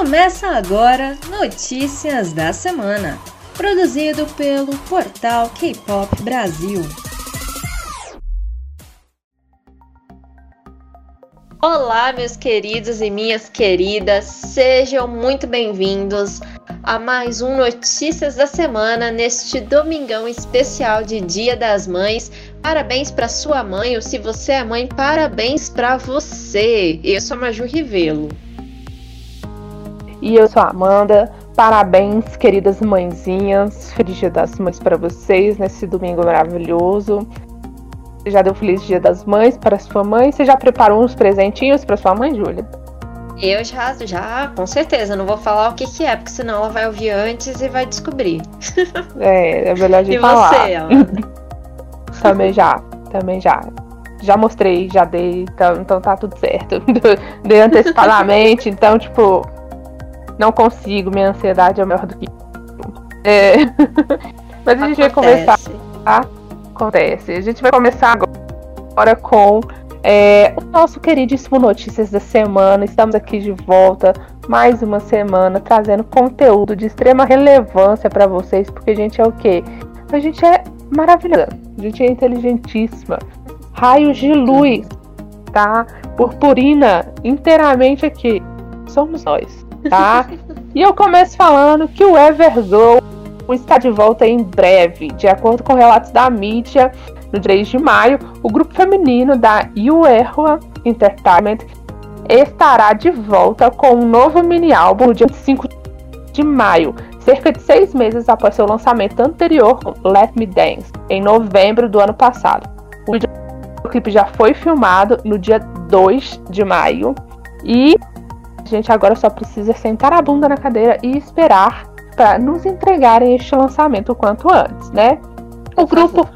Começa agora Notícias da Semana, produzido pelo portal K-Pop Brasil. Olá, meus queridos e minhas queridas, sejam muito bem-vindos a mais um Notícias da Semana neste domingão especial de Dia das Mães. Parabéns para sua mãe, ou se você é mãe, parabéns para você. Eu sou a Maju Rivelo. E eu sou a Amanda. Parabéns, queridas mãezinhas. Feliz Dia das Mães para vocês nesse domingo maravilhoso. Você já deu feliz Dia das Mães para sua mãe? Você já preparou uns presentinhos para sua mãe, Júlia? Eu já, já, com certeza. Não vou falar o que, que é, porque senão ela vai ouvir antes e vai descobrir. É, é melhor de e falar. você, Amanda? também já, também já. Já mostrei, já dei, então, então tá tudo certo. dei antecipadamente, então, tipo, não consigo, minha ansiedade é maior do que. É. Mas a gente vai começar. Tá? Acontece. A gente vai começar agora com é, o nosso queridíssimo Notícias da Semana. Estamos aqui de volta mais uma semana trazendo conteúdo de extrema relevância para vocês, porque a gente é o quê? A gente é maravilhosa, a gente é inteligentíssima. Raios de luz, tá? Purpurina inteiramente aqui. Somos nós, tá? e eu começo falando que o Everglow está de volta em breve. De acordo com relatos da mídia, no 3 de maio, o grupo feminino da Yuehua Entertainment estará de volta com um novo mini álbum no dia 5 de maio, cerca de seis meses após seu lançamento anterior, Let Me Dance, em novembro do ano passado. O videoclipe já foi filmado no dia 2 de maio e gente agora só precisa sentar a bunda na cadeira e esperar para nos entregarem este lançamento o quanto antes, né? O grupo.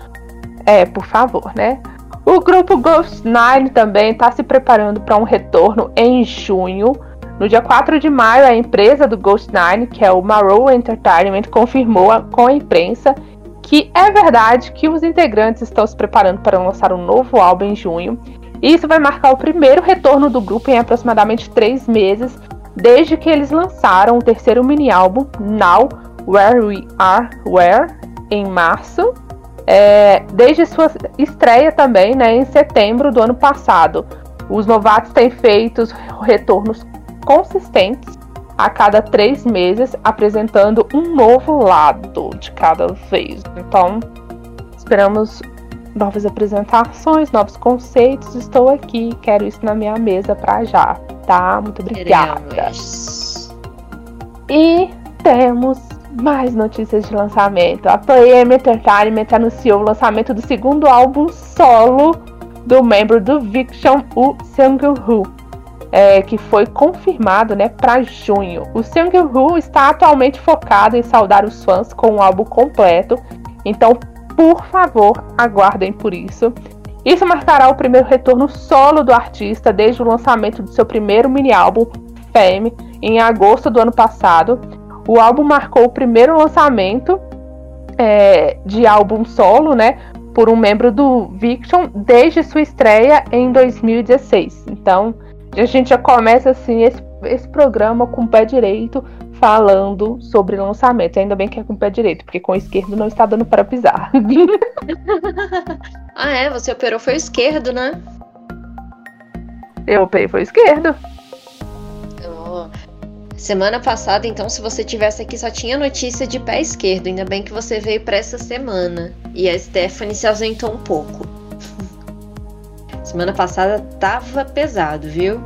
É, por favor, né? O grupo Ghost Nine também está se preparando para um retorno em junho. No dia 4 de maio, a empresa do Ghost Nine, que é o Marrow Entertainment, confirmou com a imprensa que é verdade que os integrantes estão se preparando para lançar um novo álbum em junho. E isso vai marcar o primeiro retorno do grupo em aproximadamente três meses, desde que eles lançaram o terceiro mini álbum, Now Where We Are Where, em março, é, desde sua estreia também, né, em setembro do ano passado. Os novatos têm feito retornos consistentes a cada três meses, apresentando um novo lado de cada vez. Então, esperamos novas apresentações, novos conceitos. Estou aqui, quero isso na minha mesa para já, tá? Muito obrigada. Queremos. E temos mais notícias de lançamento. A PM Entertainment anunciou o lançamento do segundo álbum solo do membro do Viction, o Seung-Hu, é, que foi confirmado né, para junho. O Seung-Hu está atualmente focado em saudar os fãs com um álbum completo, então, por favor, aguardem por isso. Isso marcará o primeiro retorno solo do artista desde o lançamento do seu primeiro mini álbum, Fame, em agosto do ano passado. O álbum marcou o primeiro lançamento é, de álbum solo, né, por um membro do Viction desde sua estreia em 2016. Então, a gente já começa assim esse, esse programa com o pé direito falando sobre lançamento. Ainda bem que é com o pé direito, porque com o esquerdo não está dando para pisar. ah, é? Você operou foi o esquerdo, né? Eu operei foi o esquerdo. Oh. Semana passada, então, se você tivesse aqui, só tinha notícia de pé esquerdo. Ainda bem que você veio para essa semana. E a Stephanie se ausentou um pouco. Semana passada tava pesado, viu?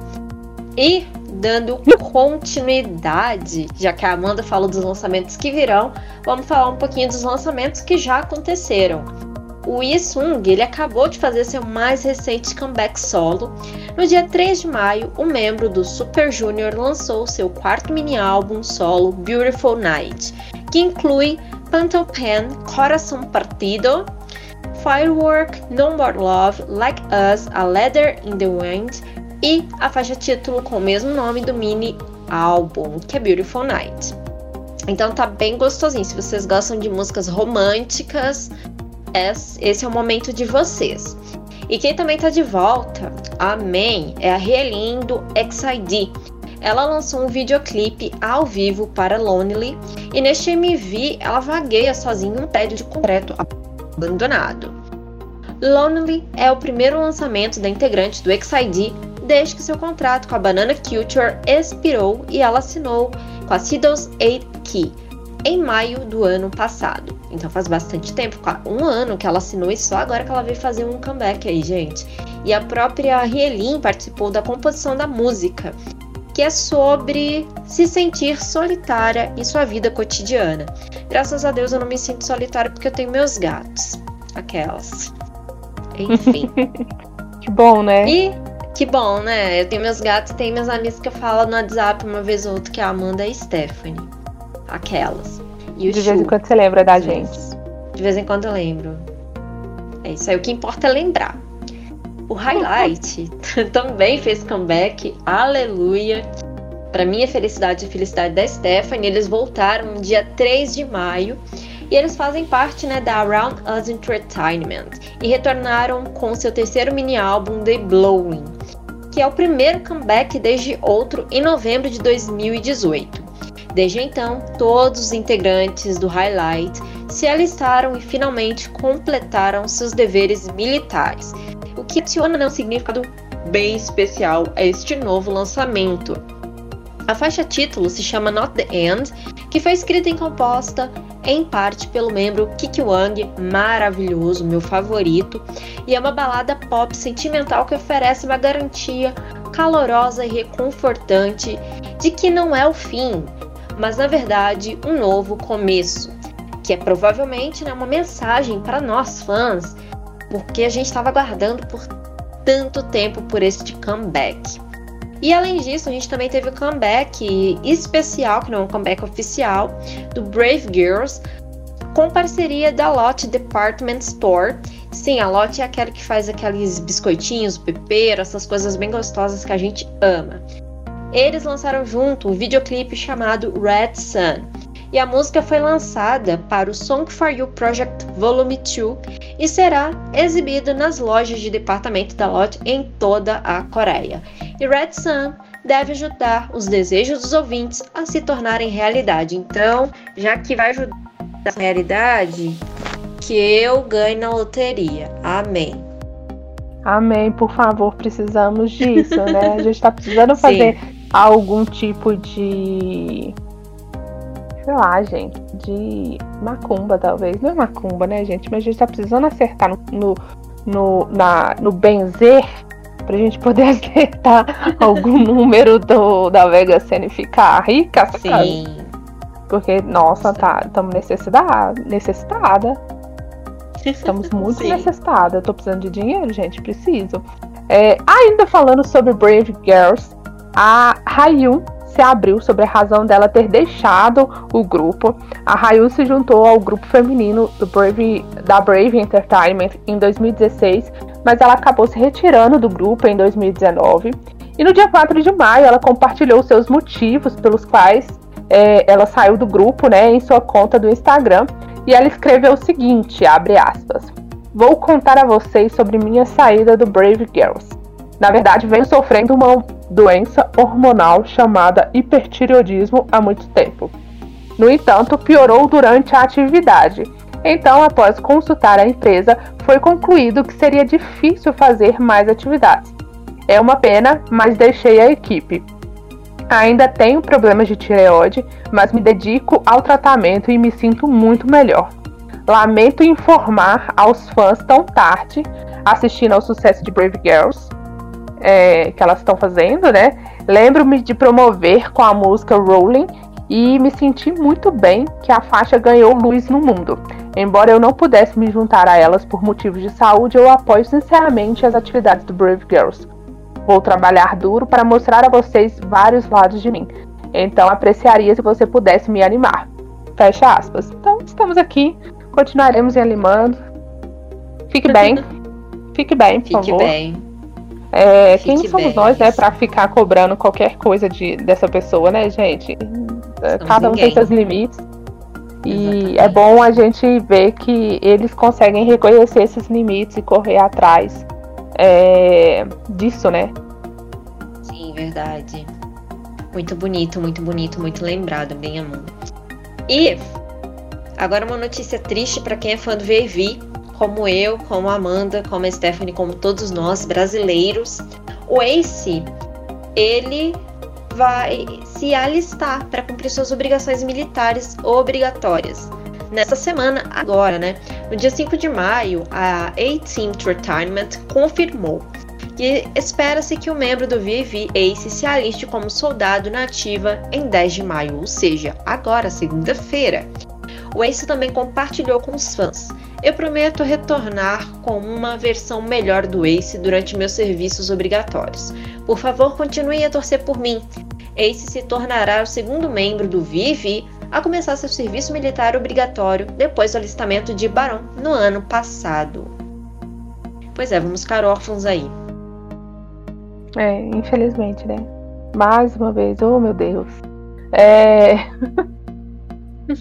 E dando continuidade, já que a Amanda falou dos lançamentos que virão, vamos falar um pouquinho dos lançamentos que já aconteceram. O Yesung, ele acabou de fazer seu mais recente comeback solo. No dia 3 de maio, o membro do Super Junior lançou seu quarto mini álbum solo, Beautiful Night, que inclui Panto Pen, Coração Partido, Firework, No More Love, Like Us, A Leather in the Wind e a faixa título com o mesmo nome do mini álbum, que é Beautiful Night. Então tá bem gostosinho. Se vocês gostam de músicas românticas, esse é o momento de vocês. E quem também tá de volta, amém, é a Rielin do XID. ela lançou um videoclipe ao vivo para Lonely e neste MV ela vagueia sozinha em um prédio de concreto abandonado. Lonely é o primeiro lançamento da integrante do XID desde que seu contrato com a Banana Culture expirou e ela assinou com a Siddles 8 Key em maio do ano passado. Então faz bastante tempo, um ano que ela assinou e só agora que ela veio fazer um comeback aí, gente. E a própria Rielin participou da composição da música, que é sobre se sentir solitária em sua vida cotidiana. Graças a Deus eu não me sinto solitária porque eu tenho meus gatos. Aquelas. Enfim. que bom, né? E que bom, né? Eu tenho meus gatos, tem minhas amigas que eu falo no WhatsApp uma vez ou outra, que é a Amanda e a Stephanie. Aquelas. E o De vez em quando você lembra da gente. De vez em quando eu lembro. É isso aí, o que importa é lembrar. O Highlight também fez comeback, aleluia. Para minha felicidade e felicidade da Stephanie, eles voltaram no dia 3 de maio e eles fazem parte né, da Around Us Entertainment e retornaram com seu terceiro mini álbum The Blowing, que é o primeiro comeback desde outro em novembro de 2018. Desde então, todos os integrantes do Highlight se alistaram e finalmente completaram seus deveres militares, o que adiciona um significado bem especial a este novo lançamento. A faixa título se chama Not the End, que foi escrita e composta em parte pelo membro Kiki Wang, maravilhoso, meu favorito, e é uma balada pop sentimental que oferece uma garantia calorosa e reconfortante de que não é o fim, mas na verdade um novo começo, que é provavelmente né, uma mensagem para nós fãs, porque a gente estava aguardando por tanto tempo por este comeback. E além disso, a gente também teve o comeback especial, que não é um comeback oficial, do Brave Girls, com parceria da Lot Department Store. Sim, a Lot é aquela que faz aqueles biscoitinhos, pepero, essas coisas bem gostosas que a gente ama. Eles lançaram junto um videoclipe chamado Red Sun. E a música foi lançada para o Song for You Project Volume 2 e será exibido nas lojas de departamento da Lot em toda a Coreia. E Red Sun deve ajudar os desejos dos ouvintes a se tornarem realidade. Então, já que vai ajudar a realidade, que eu ganhe na loteria. Amém. Amém, por favor, precisamos disso, né? A gente está precisando fazer algum tipo de. Sei lá, gente, de macumba, talvez. Não é macumba, né, gente? Mas a gente tá precisando acertar no, no, na, no benzer pra gente poder acertar algum número do, da Vega Sena e ficar rica, Sim. Porque, nossa, tá, estamos necessitada, necessitada. Estamos muito necessitadas. Eu tô precisando de dinheiro, gente. Preciso. É, ainda falando sobre Brave Girls, a Hayun se abriu sobre a razão dela ter deixado o grupo. A Hayun se juntou ao grupo feminino Brave, da Brave Entertainment em 2016, mas ela acabou se retirando do grupo em 2019. E no dia 4 de maio, ela compartilhou seus motivos pelos quais é, ela saiu do grupo né, em sua conta do Instagram. E ela escreveu o seguinte, abre aspas. Vou contar a vocês sobre minha saída do Brave Girls. Na verdade, venho sofrendo uma doença hormonal chamada hipertireoidismo há muito tempo. No entanto, piorou durante a atividade. Então, após consultar a empresa, foi concluído que seria difícil fazer mais atividades. É uma pena, mas deixei a equipe. Ainda tenho problemas de tireoide, mas me dedico ao tratamento e me sinto muito melhor. Lamento informar aos fãs tão tarde, assistindo ao sucesso de Brave Girls, é, que elas estão fazendo, né? Lembro-me de promover com a música Rolling e me senti muito bem que a faixa ganhou luz no mundo. Embora eu não pudesse me juntar a elas por motivos de saúde, eu apoio sinceramente as atividades do Brave Girls. Vou trabalhar duro para mostrar a vocês vários lados de mim. Então apreciaria se você pudesse me animar. Fecha aspas. Então estamos aqui, continuaremos animando. Fique bem. Fique bem, por Fique favor. bem. É, quem somos bem. nós, né, para ficar cobrando qualquer coisa de, dessa pessoa, né, gente? Somos Cada um ninguém. tem seus limites. E Exatamente. é bom a gente ver que eles conseguem reconhecer esses limites e correr atrás é, disso, né? Sim, verdade. Muito bonito, muito bonito, muito lembrado, bem amor. E agora uma notícia triste para quem é fã do VV, como eu, como Amanda, como a Stephanie, como todos nós brasileiros. O Ace, ele vai se alistar para cumprir suas obrigações militares obrigatórias. Nessa semana, agora, né? No dia 5 de maio, a 18th Retirement confirmou que espera-se que o membro do VV Ace se aliste como soldado na ativa em 10 de maio, ou seja, agora, segunda-feira. O Ace também compartilhou com os fãs. Eu prometo retornar com uma versão melhor do Ace durante meus serviços obrigatórios. Por favor, continue a torcer por mim. Ace se tornará o segundo membro do VV a começar seu serviço militar obrigatório depois do alistamento de Barão no ano passado. Pois é, vamos ficar órfãos aí. É, infelizmente, né? Mais uma vez, oh meu Deus. É...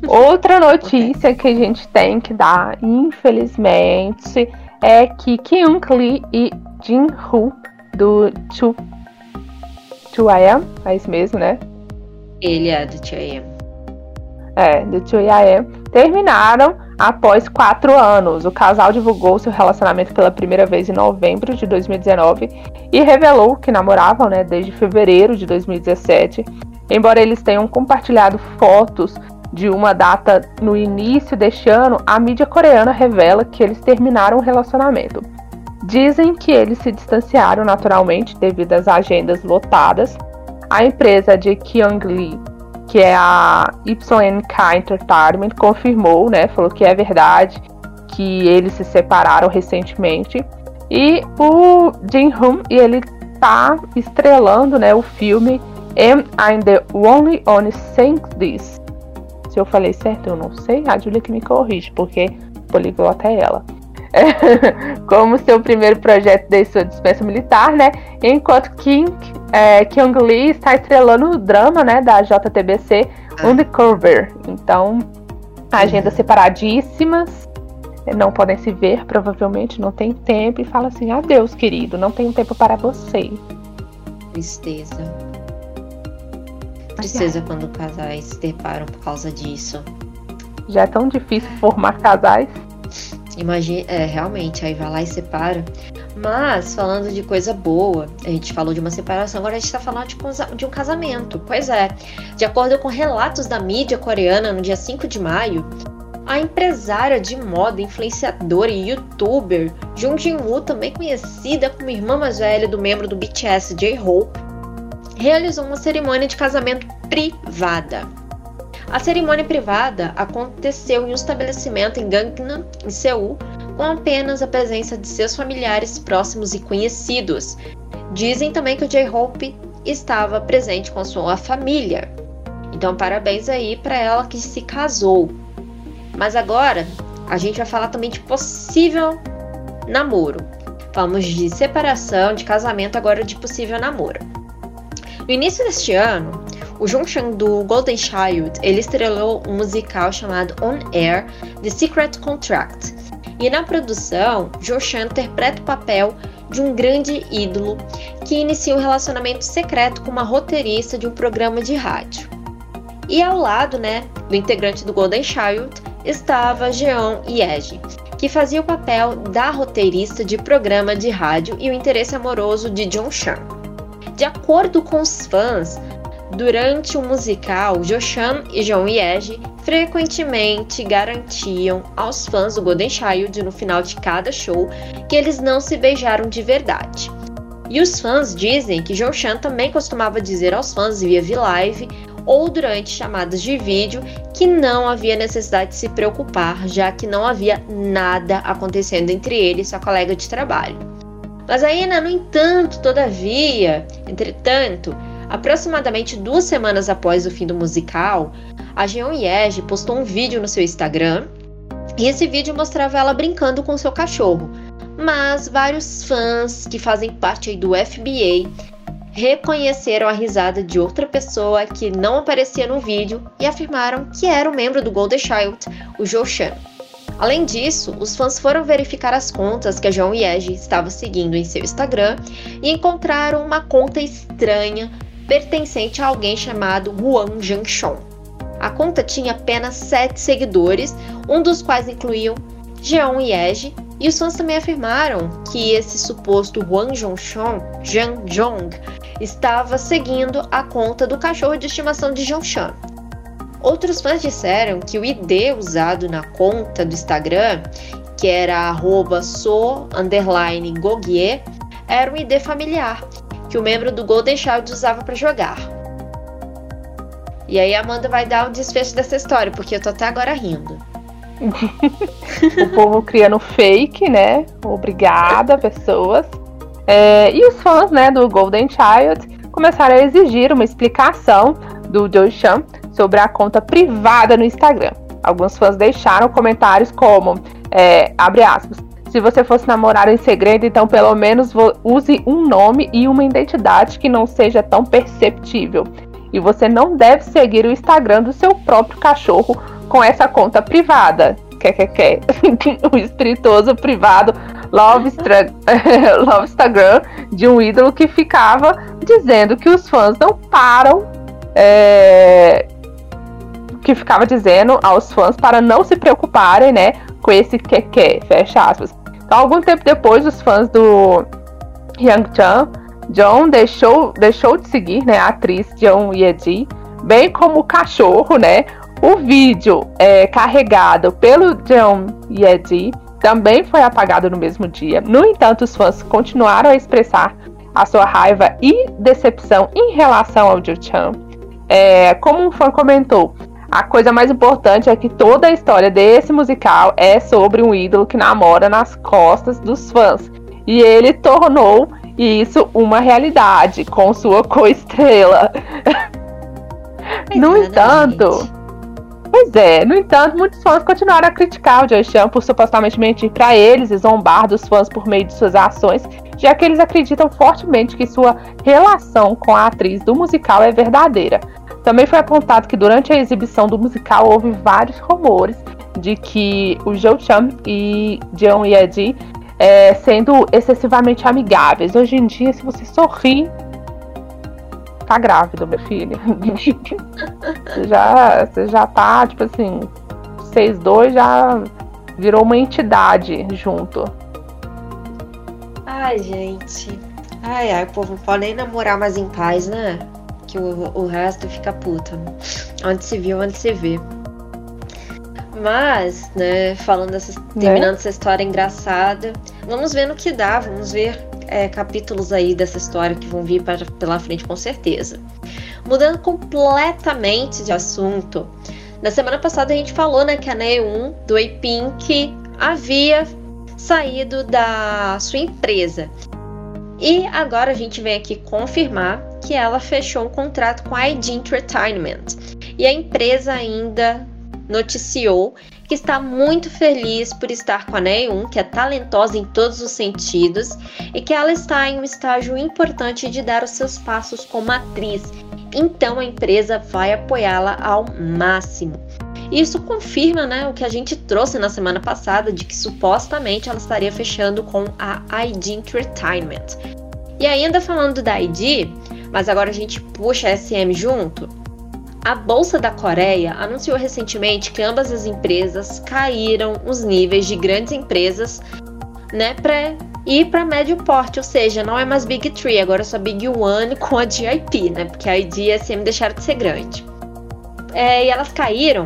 Outra notícia que a gente tem que dar, infelizmente, é que Kyung Lee e Jin Hu do 2AM, é isso mesmo, né? Ele é do 2AM. É, do 2AM, terminaram após quatro anos. O casal divulgou seu relacionamento pela primeira vez em novembro de 2019 e revelou que namoravam né, desde fevereiro de 2017. Embora eles tenham compartilhado fotos de uma data no início deste ano, a mídia coreana revela que eles terminaram o relacionamento. Dizem que eles se distanciaram naturalmente devido às agendas lotadas. A empresa de Kyung Lee, que é a YNK Entertainment, confirmou, né, falou que é verdade que eles se separaram recentemente. E o Jin Hoon, ele tá estrelando, né, o filme Am I the Only One Saying This? Se eu falei certo, eu não sei. A Julia que me corrige, porque poliglota é ela. como seu primeiro projeto de sua dispensa militar, né? Enquanto King, é, Kyung Lee está estrelando o drama, né, da JTBC ah. Undercover. Então, agendas uhum. separadíssimas, não podem se ver, provavelmente não tem tempo e fala assim: "Adeus, querido, não tenho tempo para você". Tristeza. Tristeza quando casais se separam por causa disso. Já é tão difícil formar casais. Imagina, é, realmente, aí vai lá e separa. Mas, falando de coisa boa, a gente falou de uma separação, agora a gente tá falando de, de um casamento. Pois é, de acordo com relatos da mídia coreana, no dia 5 de maio, a empresária de moda, influenciadora e youtuber Jung Jin-woo, também conhecida como irmã mais velha do membro do BTS J-Hope, realizou uma cerimônia de casamento privada. A cerimônia privada aconteceu em um estabelecimento em Gangnam, em Seul, com apenas a presença de seus familiares próximos e conhecidos. Dizem também que o J-Hope estava presente com sua família. Então, parabéns aí para ela que se casou. Mas agora a gente vai falar também de possível namoro. Falamos de separação, de casamento, agora de possível namoro. No início deste ano, o Jung do Golden Child, ele estrelou um musical chamado On Air, The Secret Contract. E na produção, Jo Chan interpreta o papel de um grande ídolo que inicia um relacionamento secreto com uma roteirista de um programa de rádio. E ao lado, né, do integrante do Golden Child, estava Jeon Yeji, que fazia o papel da roteirista de programa de rádio e o interesse amoroso de Jong Chan. De acordo com os fãs, Durante o musical, Joshan e John Yeji frequentemente garantiam aos fãs do Golden Child no final de cada show que eles não se beijaram de verdade. E os fãs dizem que Joshan também costumava dizer aos fãs via V-Live ou durante chamadas de vídeo que não havia necessidade de se preocupar, já que não havia nada acontecendo entre ele e sua colega de trabalho. Mas ainda, no entanto, todavia, entretanto, Aproximadamente duas semanas após o fim do musical, a Jeon Yeji postou um vídeo no seu Instagram e esse vídeo mostrava ela brincando com seu cachorro. Mas vários fãs que fazem parte do FBA reconheceram a risada de outra pessoa que não aparecia no vídeo e afirmaram que era um membro do Golden Child, o Jo Chan. Além disso, os fãs foram verificar as contas que a João Yeji estava seguindo em seu Instagram e encontraram uma conta estranha pertencente a alguém chamado Huang Zhangshong. A conta tinha apenas 7 seguidores, um dos quais incluíam Jeon Yeji, e os fãs também afirmaram que esse suposto Huang Zhongshong, Zhang Zhong, estava seguindo a conta do cachorro de estimação de Zhongshan. Outros fãs disseram que o ID usado na conta do Instagram, que era arroba so underline gogie, era um ID familiar, que o membro do Golden Child usava para jogar. E aí a Amanda vai dar o desfecho dessa história, porque eu tô até agora rindo. o povo criando fake, né? Obrigada, pessoas. É, e os fãs, né, do Golden Child começaram a exigir uma explicação do Joe Chan sobre a conta privada no Instagram. Alguns fãs deixaram comentários como, é, abre aspas, se você fosse namorar em segredo, então pelo menos use um nome e uma identidade que não seja tão perceptível. E você não deve seguir o Instagram do seu próprio cachorro com essa conta privada. Quer, quer, quer. o espirituoso privado Love, Love Instagram de um ídolo que ficava dizendo que os fãs não param. É, que ficava dizendo aos fãs para não se preocuparem, né, com esse que quer, fecha aspas. Então, algum tempo depois, os fãs do Yang Chan, John deixou, deixou de seguir, né, a atriz John Yeji, bem como o cachorro, né, o vídeo é, carregado pelo John Yedi também foi apagado no mesmo dia. No entanto, os fãs continuaram a expressar a sua raiva e decepção em relação ao Joo Chan. É, como um fã comentou, a coisa mais importante é que toda a história desse musical é sobre um ídolo que namora nas costas dos fãs. E ele tornou isso uma realidade com sua co-estrela. no entanto, Pois é, no entanto, muitos fãs continuaram a criticar o Joe Chan por supostamente mentir para eles e zombar dos fãs por meio de suas ações, já que eles acreditam fortemente que sua relação com a atriz do musical é verdadeira. Também foi apontado que durante a exibição do musical houve vários rumores de que o Joe Chan e Jeon Yedi é, sendo excessivamente amigáveis. Hoje em dia, se você sorrir tá grávida, meu filho. você, já, você já tá, tipo assim, vocês dois já virou uma entidade junto. Ai, gente. Ai, ai, o povo não pode nem namorar mais em paz, né? Que o, o resto fica puta. Onde se viu, onde se vê. Mas, né, falando dessa, né? terminando essa história engraçada, vamos ver no que dá, vamos ver é, capítulos aí dessa história que vão vir para, pela frente com certeza. Mudando completamente de assunto, na semana passada a gente falou né, que a Neo1 do A-Pink havia saído da sua empresa. E agora a gente vem aqui confirmar que ela fechou um contrato com a ID Entertainment. E a empresa ainda noticiou que está muito feliz por estar com a Neon, que é talentosa em todos os sentidos e que ela está em um estágio importante de dar os seus passos como atriz. Então a empresa vai apoiá-la ao máximo. Isso confirma né, o que a gente trouxe na semana passada de que supostamente ela estaria fechando com a ID Entertainment. E ainda falando da ID, mas agora a gente puxa a SM junto, a Bolsa da Coreia anunciou recentemente que ambas as empresas caíram os níveis de grandes empresas né, para ir para médio porte, ou seja, não é mais Big Three, agora é só Big One com a GIP, né, porque a ID e a SM deixaram de ser grande. É, e elas caíram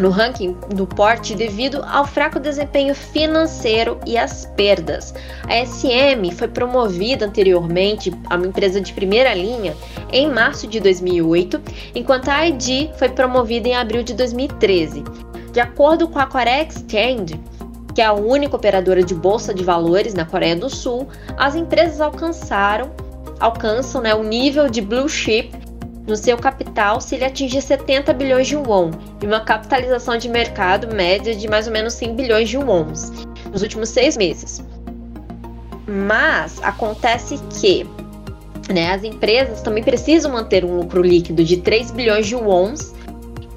no ranking do porte devido ao fraco desempenho financeiro e às perdas. A SM foi promovida anteriormente a uma empresa de primeira linha em março de 2008, enquanto a ID foi promovida em abril de 2013. De acordo com a Korea Exchange, que é a única operadora de bolsa de valores na Coreia do Sul, as empresas alcançaram alcançam né, o nível de blue chip no seu capital se ele atingir 70 bilhões de won e uma capitalização de mercado média de mais ou menos 100 bilhões de wons nos últimos seis meses. Mas acontece que né, as empresas também precisam manter um lucro líquido de 3 bilhões de wons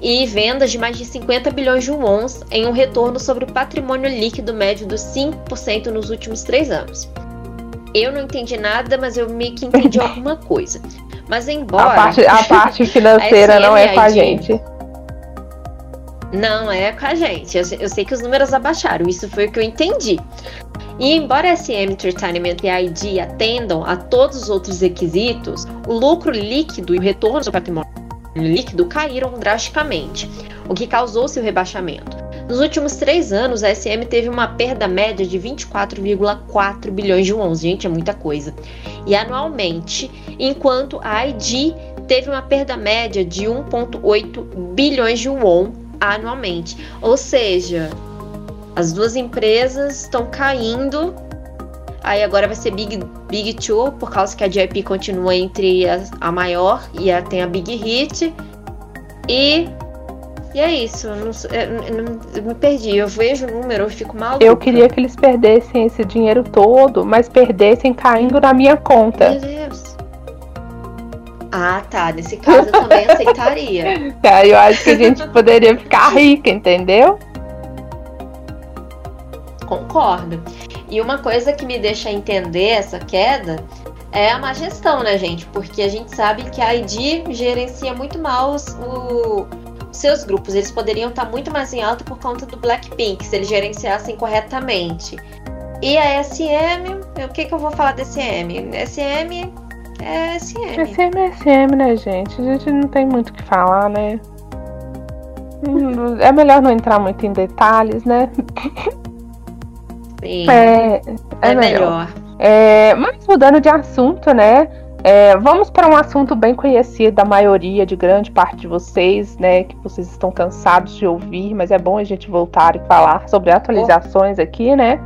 e vendas de mais de 50 bilhões de wons em um retorno sobre o patrimônio líquido médio dos 5% nos últimos três anos. Eu não entendi nada, mas eu meio que entendi alguma coisa. Mas embora. A parte, a parte financeira não é com a gente. Não é com a gente. Eu, eu, sei que os números abaixaram, isso foi o que eu entendi. E embora SM Entertainment e a ID atendam a todos os outros requisitos, o lucro líquido e o retorno do patrimônio líquido caíram drasticamente, o que causou seu rebaixamento. Nos últimos três anos, a SM teve uma perda média de 24,4 bilhões de wons. Gente, é muita coisa. E anualmente, enquanto a ID teve uma perda média de 1,8 bilhões de won anualmente. Ou seja, as duas empresas estão caindo. Aí agora vai ser Big, Big Two, por causa que a JP continua entre a, a maior e a, tem a Big Hit. E e é isso, eu, não, eu, eu, me perdi. Eu vejo o número, eu fico maluca. Eu queria que eles perdessem esse dinheiro todo, mas perdessem caindo na minha conta. Meu Deus. Ah, tá. Nesse caso eu também aceitaria. Tá, eu acho que a gente poderia ficar rica, entendeu? Concordo. E uma coisa que me deixa entender essa queda é a má gestão, né, gente? Porque a gente sabe que a ID gerencia muito mal os, o seus grupos eles poderiam estar muito mais em alta por conta do Blackpink, se eles gerenciassem corretamente. E a SM, o que, que eu vou falar da SM? SM é SM. SM é SM, né, gente? A gente não tem muito o que falar, né? É melhor não entrar muito em detalhes, né? Sim. É, é, é melhor. melhor. É, mas mudando de assunto, né? É, vamos para um assunto bem conhecido da maioria, de grande parte de vocês, né? Que vocês estão cansados de ouvir, mas é bom a gente voltar e falar sobre atualizações aqui, né?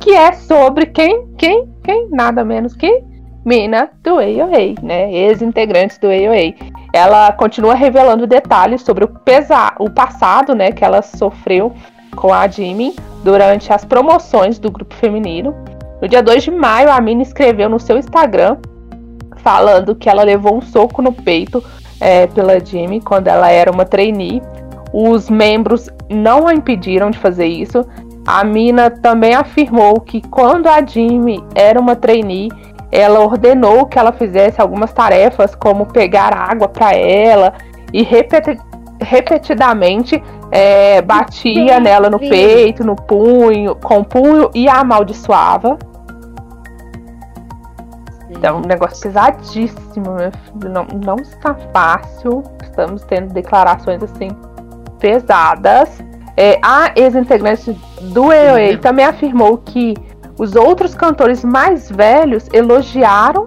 Que é sobre quem, quem, quem, nada menos que Mina do AOA, né? Ex-integrantes do AOA. Ela continua revelando detalhes sobre o, pesa o passado, né? Que ela sofreu com a Jimmy durante as promoções do grupo feminino. No dia 2 de maio, a Mina escreveu no seu Instagram falando que ela levou um soco no peito é, pela Jimmy quando ela era uma trainee. Os membros não a impediram de fazer isso. A Mina também afirmou que quando a Jimmy era uma trainee, ela ordenou que ela fizesse algumas tarefas, como pegar água para ela, e repeti repetidamente é, batia nela no peito, no punho, com o punho e a amaldiçoava. Então, um negócio pesadíssimo, meu filho. Não, não está fácil. Estamos tendo declarações assim pesadas. É, a ex-integrante do EOA uhum. também afirmou que os outros cantores mais velhos elogiaram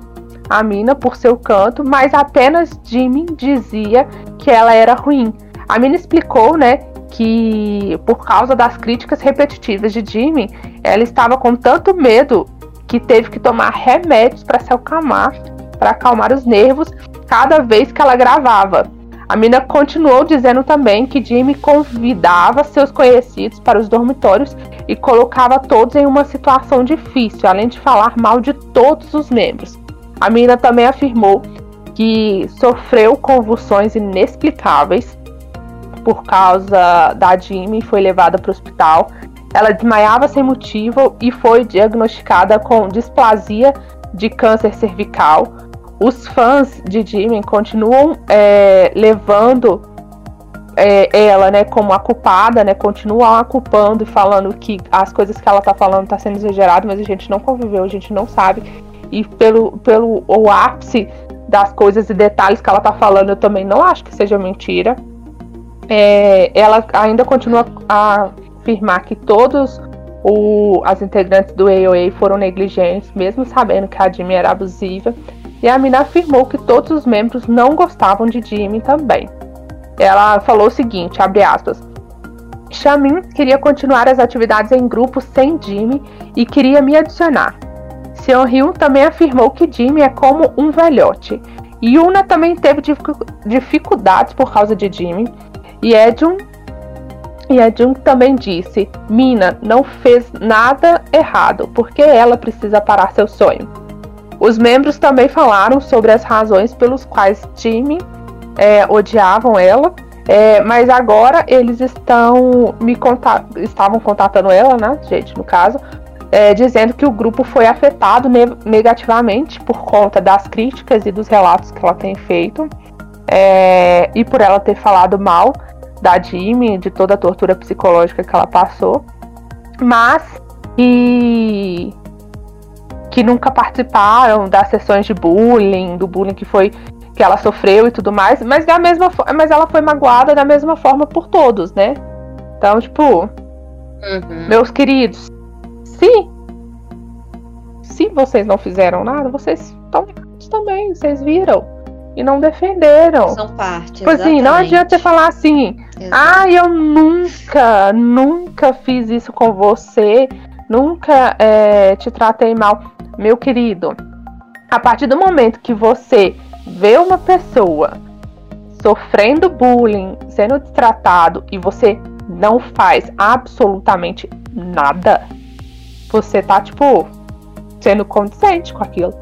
a Mina por seu canto, mas apenas Jimmy dizia que ela era ruim. A Mina explicou, né, que por causa das críticas repetitivas de Jimmy, ela estava com tanto medo que teve que tomar remédios para se acalmar, para acalmar os nervos cada vez que ela gravava. A mina continuou dizendo também que Jimmy convidava seus conhecidos para os dormitórios e colocava todos em uma situação difícil, além de falar mal de todos os membros. A mina também afirmou que sofreu convulsões inexplicáveis por causa da Jimmy e foi levada para o hospital ela desmaiava sem motivo e foi diagnosticada com displasia de câncer cervical. Os fãs de Jimmy continuam é, levando é, ela, né, como a culpada, né, continuam a culpando e falando que as coisas que ela tá falando tá sendo exagerado, mas a gente não conviveu, a gente não sabe. E pelo, pelo o ápice das coisas e detalhes que ela tá falando, eu também não acho que seja mentira. É, ela ainda continua a afirmar que todos o, as integrantes do AOA foram negligentes, mesmo sabendo que a Jimmy era abusiva, e a Mina afirmou que todos os membros não gostavam de Jimmy também. Ela falou o seguinte, abre aspas, Chamin queria continuar as atividades em grupo sem Jimmy e queria me adicionar. Seon Hyun também afirmou que Jimmy é como um velhote. Yuna também teve dificuldades por causa de Jimmy. E Edun e a Jung também disse: Mina não fez nada errado, porque ela precisa parar seu sonho. Os membros também falaram sobre as razões pelos quais Jimmy é, odiavam ela, é, mas agora eles estão me estavam contatando ela, né, gente, no caso, é, dizendo que o grupo foi afetado ne negativamente por conta das críticas e dos relatos que ela tem feito é, e por ela ter falado mal da Jimmy, de toda a tortura psicológica que ela passou, mas que, que nunca participaram das sessões de bullying, do bullying que foi que ela sofreu e tudo mais, mas da mesma mas ela foi magoada da mesma forma por todos, né? Então, tipo, uhum. meus queridos, se se vocês não fizeram nada, vocês estão também, vocês viram e não defenderam. São parte. Tipo assim, não adianta você falar assim, ah, eu nunca, nunca fiz isso com você, nunca é, te tratei mal. Meu querido, a partir do momento que você vê uma pessoa sofrendo bullying, sendo tratado e você não faz absolutamente nada, você tá, tipo, sendo condizente com aquilo.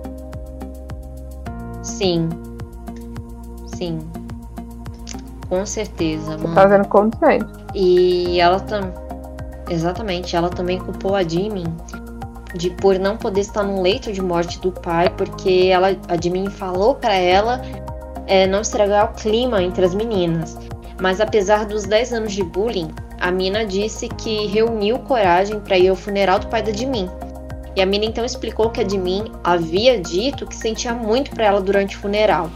Sim. Sim. Com certeza, tá sendo condizente. E ela também. Exatamente, ela também culpou a Jimin de por não poder estar no leito de morte do pai, porque ela, a Jimin falou para ela é, não estragar o clima entre as meninas. Mas apesar dos 10 anos de bullying, a Mina disse que reuniu coragem para ir ao funeral do pai da Jimin. E a Mina então explicou que a Jimin havia dito que sentia muito para ela durante o funeral.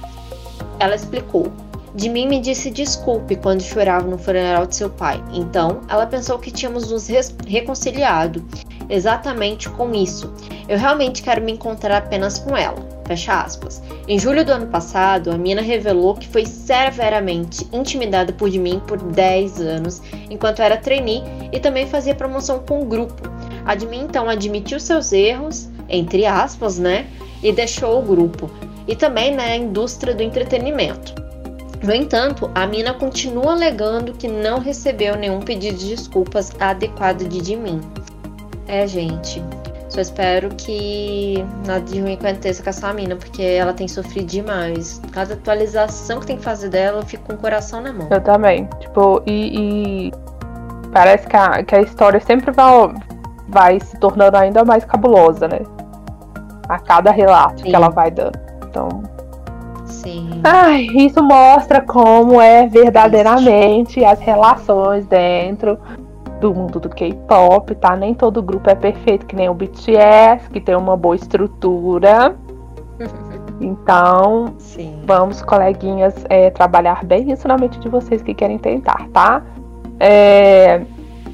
Ela explicou: Jimin me disse desculpe quando chorava no funeral de seu pai. Então, ela pensou que tínhamos nos reconciliado. Exatamente com isso. Eu realmente quero me encontrar apenas com ela. Fecha aspas. Em julho do ano passado, a Mina revelou que foi severamente intimidada por mim por 10 anos, enquanto era trainee e também fazia promoção com o grupo. A Admin então admitiu seus erros, entre aspas, né? E deixou o grupo. E também na né, indústria do entretenimento. No entanto, a Mina continua alegando que não recebeu nenhum pedido de desculpas adequado de Jimin. É, gente, só espero que nada de ruim aconteça com essa mina, porque ela tem sofrido demais. Cada atualização que tem que fazer dela, eu fico com o coração na mão. Eu também. Tipo, e, e parece que a, que a história sempre vai, vai se tornando ainda mais cabulosa, né? A cada relato Sim. que ela vai dando. Então. Sim. Ai, isso mostra como é verdadeiramente as relações dentro do mundo do K-pop, tá? Nem todo grupo é perfeito, que nem o BTS, que tem uma boa estrutura. Então, Sim. vamos, coleguinhas, é, trabalhar bem isso na mente de vocês que querem tentar, tá? É,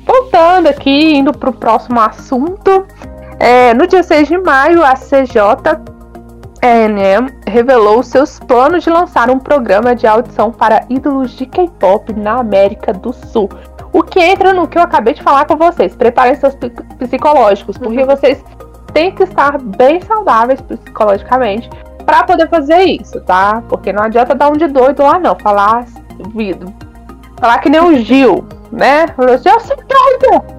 voltando aqui, indo para o próximo assunto. É, no dia 6 de maio, a CJ ENM revelou seus planos de lançar um programa de audição para ídolos de K-pop na América do Sul. O que entra no que eu acabei de falar com vocês. Preparem seus psicológicos, porque uhum. vocês têm que estar bem saudáveis psicologicamente para poder fazer isso, tá? Porque não adianta dar um de doido lá, não. Falar. Falar que nem o Gil, né? Falou assim, eu sou doido!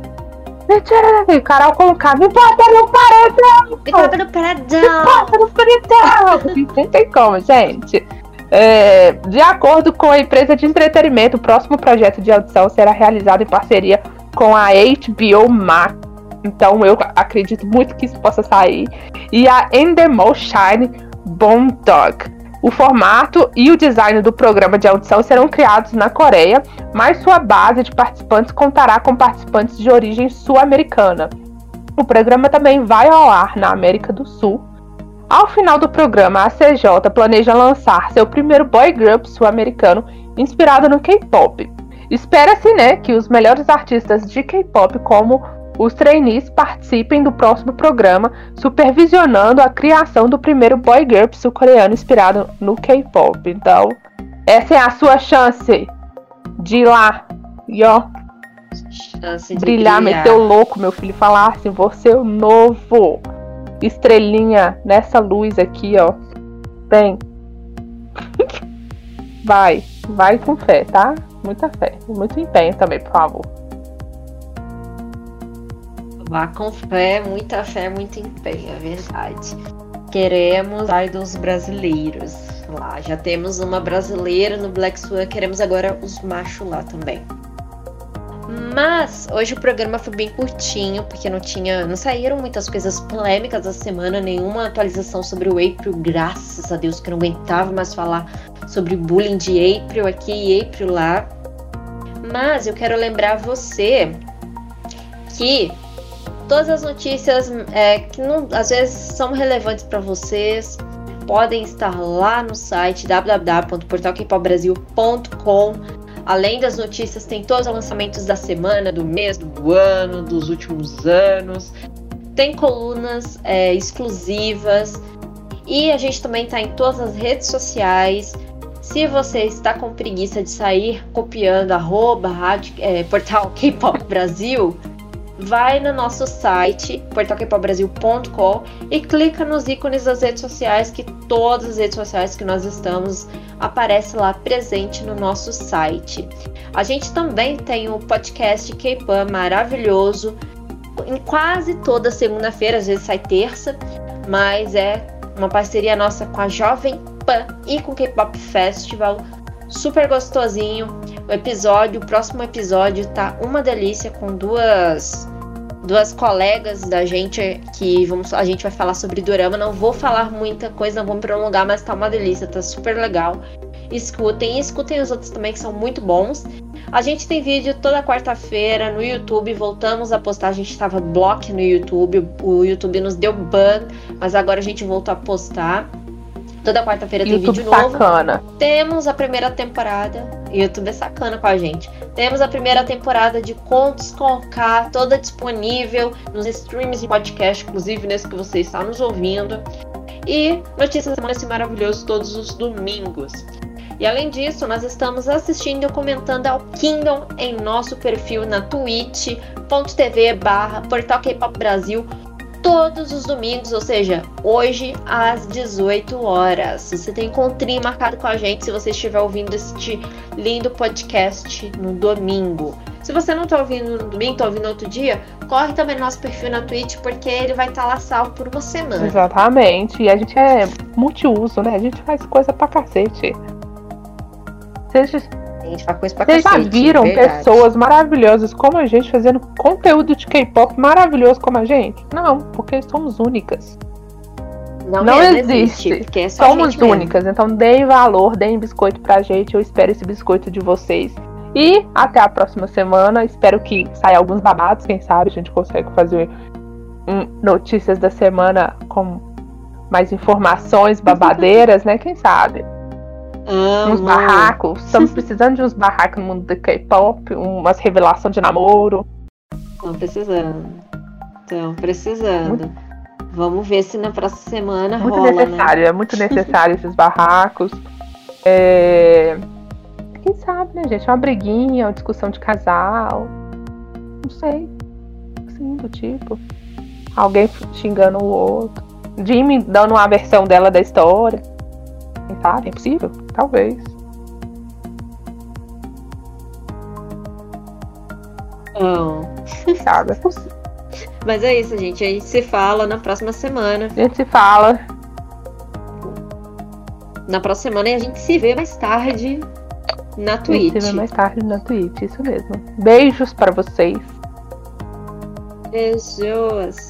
O Carol colocar, me bota no paredão! Me bota no paredão! Me bota no paredão! não tem como, gente. É, de acordo com a empresa de entretenimento, o próximo projeto de audição será realizado em parceria com a HBO Max. Então eu acredito muito que isso possa sair. E a Endemol Shine Bone Dog. O formato e o design do programa de audição serão criados na Coreia, mas sua base de participantes contará com participantes de origem sul-americana. O programa também vai ao ar na América do Sul ao final do programa, a CJ planeja lançar seu primeiro boy group sul-americano inspirado no K-pop. Espera-se, né, que os melhores artistas de K-pop, como os trainees, participem do próximo programa, supervisionando a criação do primeiro boy group sul-coreano inspirado no K-pop. Então, essa é a sua chance de ir lá e ó, brilhar, brilhar, meter o louco, meu filho, falar assim, você é o novo estrelinha nessa luz aqui, ó. Bem. vai, vai com fé, tá? Muita fé, muito empenho também, por favor. Vá com fé, muita fé, muito empenho, é verdade. Queremos idols brasileiros lá. Já temos uma brasileira no Black Swan, queremos agora os machos lá também. Mas hoje o programa foi bem curtinho, porque não tinha. não saíram muitas coisas polêmicas da semana, nenhuma atualização sobre o April, graças a Deus que eu não aguentava mais falar sobre bullying de April aqui e April lá. Mas eu quero lembrar você que todas as notícias é, que não, às vezes são relevantes para vocês podem estar lá no site www.portalkpopbrasil.com Além das notícias, tem todos os lançamentos da semana, do mês, do ano, dos últimos anos. Tem colunas é, exclusivas. E a gente também está em todas as redes sociais. Se você está com preguiça de sair copiando arroba, rádio, é, portal K-Pop Brasil, vai no nosso site, portalkpopbrasil.com e clica nos ícones das redes sociais, que todas as redes sociais que nós estamos aparece lá presente no nosso site. A gente também tem o podcast K-Pan maravilhoso, em quase toda segunda-feira, às vezes sai terça, mas é uma parceria nossa com a Jovem Pan e com o K-Pop Festival super gostosinho. O episódio, o próximo episódio tá uma delícia com duas duas colegas da gente que vamos, a gente vai falar sobre dorama. Não vou falar muita coisa, não vou me prolongar, mas tá uma delícia, tá super legal. Escutem, escutem os outros também que são muito bons. A gente tem vídeo toda quarta-feira no YouTube, voltamos a postar. A gente estava block no YouTube, o YouTube nos deu ban, mas agora a gente voltou a postar. Toda quarta-feira tem vídeo novo. Sacana. Temos a primeira temporada. YouTube é sacana com a gente. Temos a primeira temporada de Contos com K, toda disponível nos streams de podcast, inclusive nesse que você está nos ouvindo. E Notícias da Semana esse maravilhoso todos os domingos. E além disso, nós estamos assistindo e comentando ao Kingdom em nosso perfil na twitch.tv barra Portal K-Pop Brasil todos os domingos, ou seja, hoje às 18 horas. Você tem encontrinho marcado com a gente se você estiver ouvindo este lindo podcast no domingo. Se você não está ouvindo no domingo, está ouvindo outro dia, corre também no nosso perfil na Twitch, porque ele vai estar tá lá salvo por uma semana. Exatamente. E a gente é multiuso, né? A gente faz coisa pra cacete. Seja gente faz coisa pra Vocês já viram pessoas maravilhosas como a gente fazendo conteúdo de K-pop maravilhoso como a gente? Não, porque somos únicas. Não, não existe. existe é somos únicas. Mesmo. Então deem valor, deem biscoito pra gente. Eu espero esse biscoito de vocês. E até a próxima semana. Espero que saia alguns babados. Quem sabe a gente consegue fazer um, notícias da semana com mais informações babadeiras, né? Quem sabe? Amo. Uns barracos. Estamos precisando de uns barracos no mundo do K-pop, umas revelações de namoro. Estão precisando. Estão precisando. Muito, Vamos ver se na próxima semana muito rola, necessário, né? é muito necessário esses barracos. É... Quem sabe, né, gente? Uma briguinha, uma discussão de casal. Não sei. Assim, do tipo. Alguém xingando o outro. Jimmy dando uma versão dela da história. Sabe? É possível? Talvez. Oh. Sabe, é possível. Mas é isso, gente. A gente se fala na próxima semana. A gente se fala. Na próxima semana e a gente se vê mais tarde na Twitch. A gente se vê mais tarde na Twitch, isso mesmo. Beijos para vocês. Beijos.